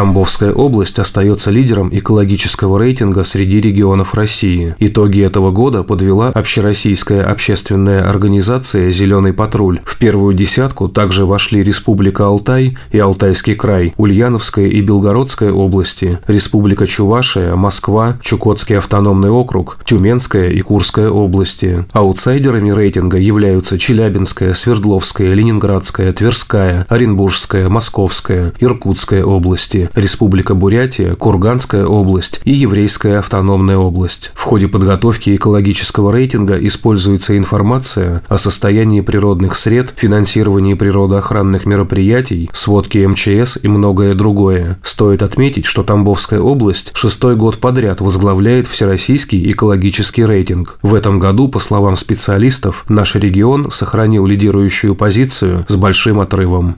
Тамбовская область остается лидером экологического рейтинга среди регионов России. Итоги этого года подвела общероссийская общественная организация «Зеленый патруль». В первую десятку также вошли Республика Алтай и Алтайский край, Ульяновская и Белгородская области, Республика Чувашия, Москва, Чукотский автономный округ, Тюменская и Курская области. Аутсайдерами рейтинга являются Челябинская, Свердловская, Ленинградская, Тверская, Оренбургская, Московская, Иркутская области, Республика Бурятия, Курганская область и Еврейская автономная область. В ходе подготовки экологического рейтинга используется информация о состоянии природных сред, финансировании природоохранных мероприятий, сводки МЧС и многое другое. Стоит отметить, что Тамбовская область шестой год подряд возглавляет Всероссийский экологический рейтинг. В этом году, по словам специалистов, наш регион сохранил лидирующую позицию с большим отрывом.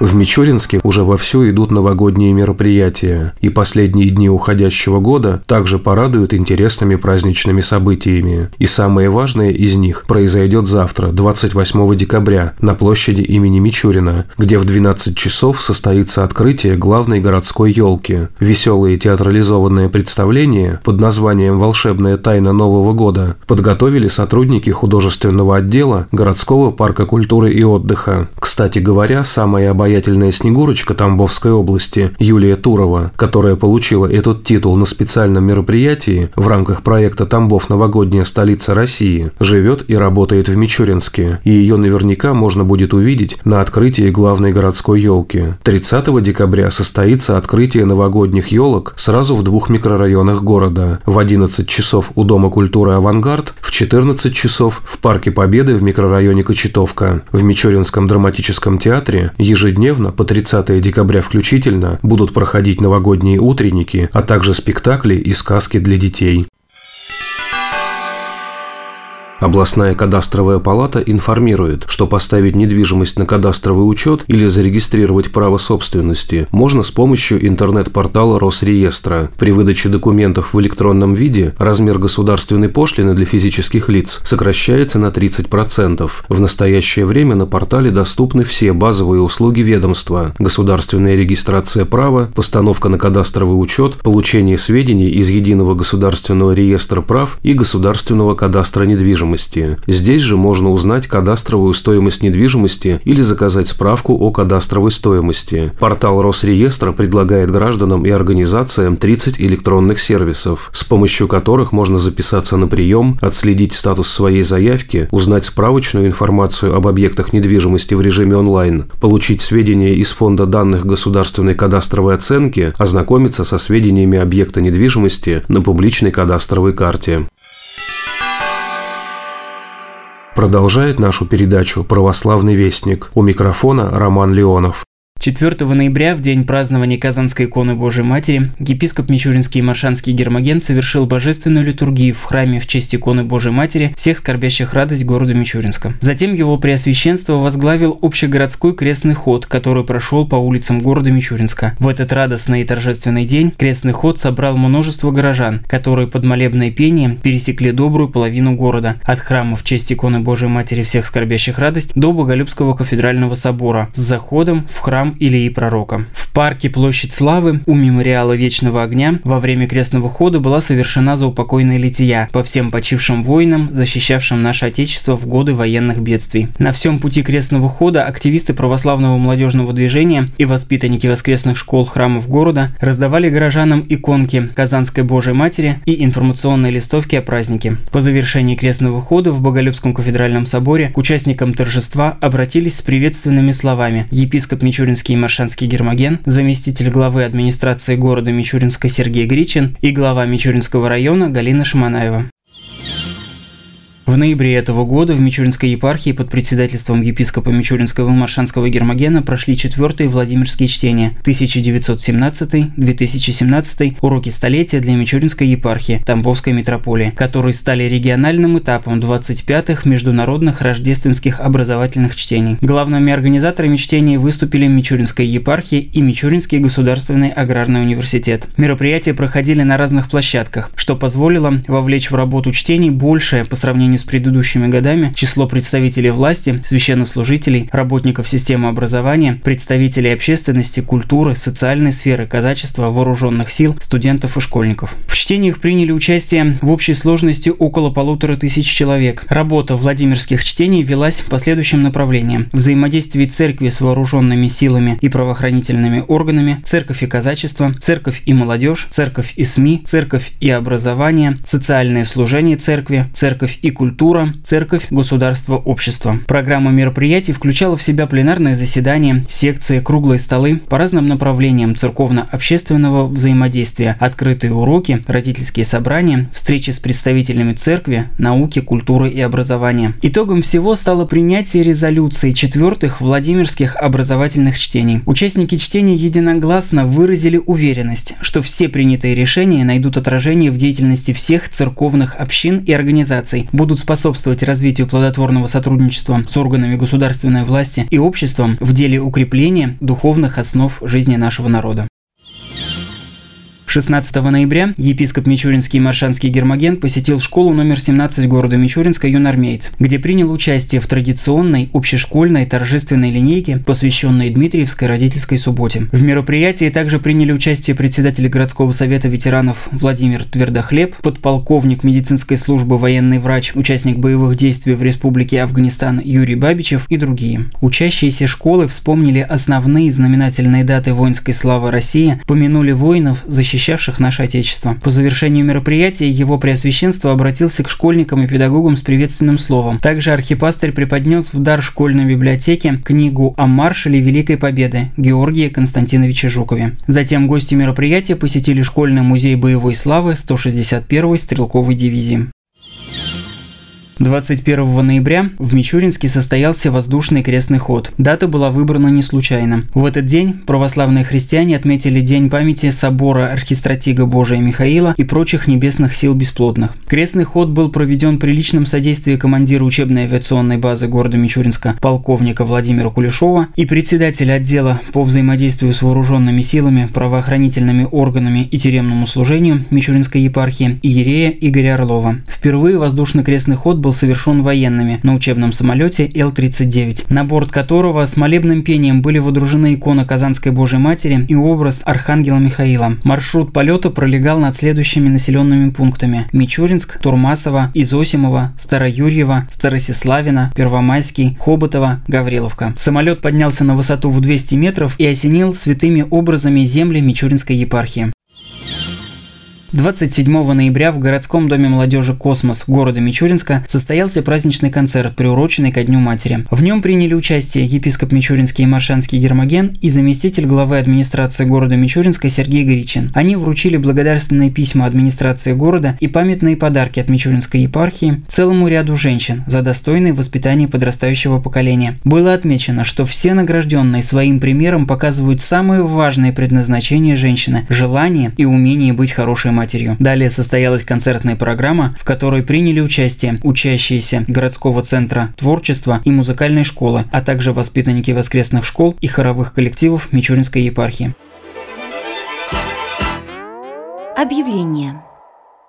В Мичуринске уже вовсю идут новогодние мероприятия, и последние дни уходящего года также порадуют интересными праздничными событиями. И самое важное из них произойдет завтра, 28 декабря, на площади имени Мичурина, где в 12 часов состоится открытие главной городской елки. Веселые театрализованные представления под названием «Волшебная тайна Нового года» подготовили сотрудники художественного отдела городского парка культуры и отдыха. Кстати говоря, самое обаятельное обаятельная Снегурочка Тамбовской области Юлия Турова, которая получила этот титул на специальном мероприятии в рамках проекта «Тамбов. Новогодняя столица России», живет и работает в Мичуринске, и ее наверняка можно будет увидеть на открытии главной городской елки. 30 декабря состоится открытие новогодних елок сразу в двух микрорайонах города. В 11 часов у Дома культуры «Авангард», в 14 часов в Парке Победы в микрорайоне Кочетовка. В Мичуринском драматическом театре ежедневно ежедневно по 30 декабря включительно будут проходить новогодние утренники, а также спектакли и сказки для детей. Областная кадастровая палата информирует, что поставить недвижимость на кадастровый учет или зарегистрировать право собственности можно с помощью интернет-портала Росреестра. При выдаче документов в электронном виде размер государственной пошлины для физических лиц сокращается на 30%. В настоящее время на портале доступны все базовые услуги ведомства – государственная регистрация права, постановка на кадастровый учет, получение сведений из Единого государственного реестра прав и Государственного кадастра недвижимости недвижимости. Здесь же можно узнать кадастровую стоимость недвижимости или заказать справку о кадастровой стоимости. Портал Росреестра предлагает гражданам и организациям 30 электронных сервисов, с помощью которых можно записаться на прием, отследить статус своей заявки, узнать справочную информацию об объектах недвижимости в режиме онлайн, получить сведения из фонда данных государственной кадастровой оценки, ознакомиться со сведениями объекта недвижимости на публичной кадастровой карте. Продолжает нашу передачу «Православный вестник». У микрофона Роман Леонов. 4 ноября, в день празднования Казанской иконы Божьей Матери, епископ Мичуринский и Маршанский Гермоген совершил божественную литургию в храме в честь иконы Божьей Матери всех скорбящих радость города Мичуринска. Затем его преосвященство возглавил общегородской крестный ход, который прошел по улицам города Мичуринска. В этот радостный и торжественный день крестный ход собрал множество горожан, которые под молебное пение пересекли добрую половину города, от храма в честь иконы Божьей Матери всех скорбящих радость до Боголюбского кафедрального собора с заходом в храм храм Илии Пророка. В парке Площадь Славы у мемориала Вечного Огня во время крестного хода была совершена заупокойная лития по всем почившим воинам, защищавшим наше Отечество в годы военных бедствий. На всем пути крестного хода активисты православного молодежного движения и воспитанники воскресных школ храмов города раздавали горожанам иконки Казанской Божьей Матери и информационные листовки о празднике. По завершении крестного хода в Боголюбском кафедральном соборе к участникам торжества обратились с приветственными словами епископ Мичуринский Мичуринский и Маршанский Гермоген, заместитель главы администрации города Мичуринска Сергей Гричин и глава Мичуринского района Галина Шаманаева. В ноябре этого года в Мичуринской епархии под председательством епископа Мичуринского и Маршанского Гермогена прошли четвертые Владимирские чтения 1917-2017 уроки столетия для Мичуринской епархии Тамбовской митрополии, которые стали региональным этапом 25-х международных рождественских образовательных чтений. Главными организаторами чтений выступили Мичуринская епархия и Мичуринский государственный аграрный университет. Мероприятия проходили на разных площадках, что позволило вовлечь в работу чтений большее по сравнению с предыдущими годами число представителей власти, священнослужителей, работников системы образования, представителей общественности, культуры, социальной сферы, казачества, вооруженных сил, студентов и школьников. В чтениях приняли участие в общей сложности около полутора тысяч человек. Работа Владимирских чтений велась по следующим направлениям. Взаимодействие церкви с вооруженными силами и правоохранительными органами, церковь и казачество, церковь и молодежь, церковь и СМИ, церковь и образование, социальное служение церкви, церковь и культура, церковь, государство, общество. Программа мероприятий включала в себя пленарное заседание, секции, круглые столы по разным направлениям церковно-общественного взаимодействия, открытые уроки, родительские собрания, встречи с представителями церкви, науки, культуры и образования. Итогом всего стало принятие резолюции четвертых Владимирских образовательных чтений. Участники чтения единогласно выразили уверенность, что все принятые решения найдут отражение в деятельности всех церковных общин и организаций, будут способствовать развитию плодотворного сотрудничества с органами государственной власти и обществом в деле укрепления духовных основ жизни нашего народа. 16 ноября епископ Мичуринский и Маршанский Гермоген посетил школу номер 17 города Мичуринска «Юнармейц», где принял участие в традиционной общешкольной торжественной линейке, посвященной Дмитриевской родительской субботе. В мероприятии также приняли участие председатель городского совета ветеранов Владимир Твердохлеб, подполковник медицинской службы военный врач, участник боевых действий в Республике Афганистан Юрий Бабичев и другие. Учащиеся школы вспомнили основные знаменательные даты воинской славы России, помянули воинов, защищавших защищавших наше Отечество. По завершению мероприятия его преосвященство обратился к школьникам и педагогам с приветственным словом. Также архипастырь преподнес в дар школьной библиотеке книгу о маршале Великой Победы Георгия Константиновича Жукове. Затем гости мероприятия посетили школьный музей боевой славы 161-й стрелковой дивизии. 21 ноября в Мичуринске состоялся воздушный крестный ход. Дата была выбрана не случайно. В этот день православные христиане отметили День памяти собора архистратига Божия Михаила и прочих небесных сил бесплодных. Крестный ход был проведен при личном содействии командира учебной авиационной базы города Мичуринска полковника Владимира Кулешова и председателя отдела по взаимодействию с вооруженными силами, правоохранительными органами и тюремному служению Мичуринской епархии Иерея Игоря Орлова. Впервые воздушный крестный ход был был совершен военными на учебном самолете Л-39, на борт которого с молебным пением были водружены икона Казанской Божьей Матери и образ Архангела Михаила. Маршрут полета пролегал над следующими населенными пунктами – Мичуринск, Турмасово, Изосимово, Староюрьево, Старосиславина, Первомайский, Хоботово, Гавриловка. Самолет поднялся на высоту в 200 метров и осенил святыми образами земли Мичуринской епархии. 27 ноября в городском доме молодежи «Космос» города Мичуринска состоялся праздничный концерт, приуроченный ко Дню Матери. В нем приняли участие епископ Мичуринский и Маршанский Гермоген и заместитель главы администрации города Мичуринска Сергей Горичин. Они вручили благодарственные письма администрации города и памятные подарки от Мичуринской епархии целому ряду женщин за достойное воспитание подрастающего поколения. Было отмечено, что все награжденные своим примером показывают самое важное предназначение женщины – желание и умение быть хорошей матерью. Далее состоялась концертная программа, в которой приняли участие учащиеся городского центра творчества и музыкальной школы, а также воспитанники воскресных школ и хоровых коллективов Мичуринской епархии. Объявление.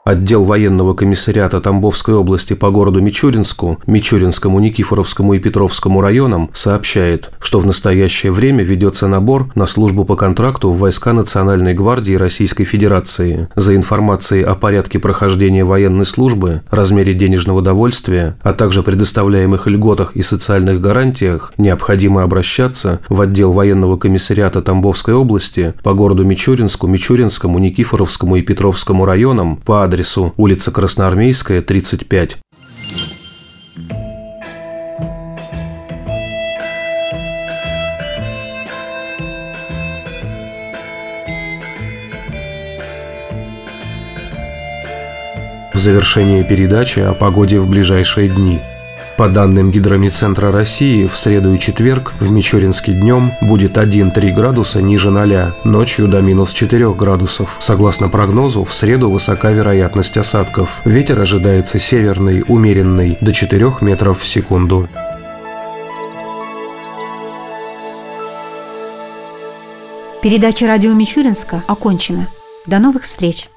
Отдел военного комиссариата Тамбовской области по городу Мичуринску, Мичуринскому, Никифоровскому и Петровскому районам сообщает, что в настоящее время ведется набор на службу по контракту в войска Национальной гвардии Российской Федерации. За информацией о порядке прохождения военной службы, размере денежного довольствия, а также предоставляемых льготах и социальных гарантиях необходимо обращаться в отдел военного комиссариата Тамбовской области по городу Мичуринску, Мичуринскому, Никифоровскому и Петровскому районам по адресу улица Красноармейская, 35. В завершение передачи о погоде в ближайшие дни – по данным Гидромедцентра России, в среду и четверг в Мичуринске днем будет 1-3 градуса ниже 0, ночью до минус 4 градусов. Согласно прогнозу, в среду высока вероятность осадков. Ветер ожидается северный, умеренный, до 4 метров в секунду. Передача радио Мичуринска окончена. До новых встреч!